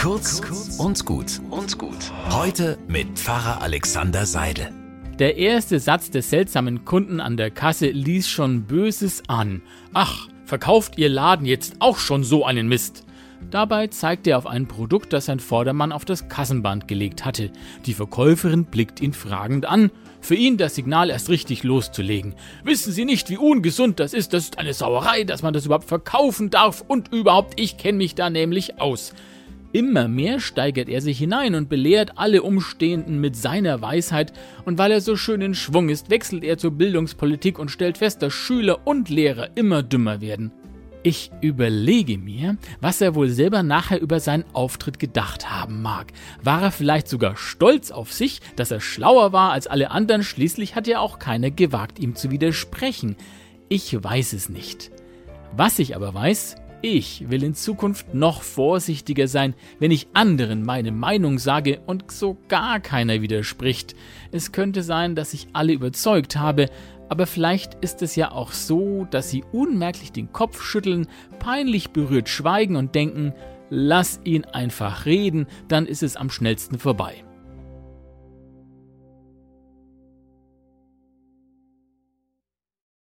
Kurz und gut und gut. Heute mit Pfarrer Alexander Seidel. Der erste Satz des seltsamen Kunden an der Kasse ließ schon Böses an. Ach, verkauft Ihr Laden jetzt auch schon so einen Mist? Dabei zeigte er auf ein Produkt, das sein Vordermann auf das Kassenband gelegt hatte. Die Verkäuferin blickt ihn fragend an. Für ihn das Signal erst richtig loszulegen. Wissen Sie nicht, wie ungesund das ist? Das ist eine Sauerei, dass man das überhaupt verkaufen darf. Und überhaupt, ich kenne mich da nämlich aus. Immer mehr steigert er sich hinein und belehrt alle Umstehenden mit seiner Weisheit, und weil er so schön in Schwung ist, wechselt er zur Bildungspolitik und stellt fest, dass Schüler und Lehrer immer dümmer werden. Ich überlege mir, was er wohl selber nachher über seinen Auftritt gedacht haben mag. War er vielleicht sogar stolz auf sich, dass er schlauer war als alle anderen, schließlich hat ja auch keiner gewagt, ihm zu widersprechen. Ich weiß es nicht. Was ich aber weiß, ich will in Zukunft noch vorsichtiger sein, wenn ich anderen meine Meinung sage und so gar keiner widerspricht. Es könnte sein, dass ich alle überzeugt habe, aber vielleicht ist es ja auch so, dass sie unmerklich den Kopf schütteln, peinlich berührt schweigen und denken, lass ihn einfach reden, dann ist es am schnellsten vorbei.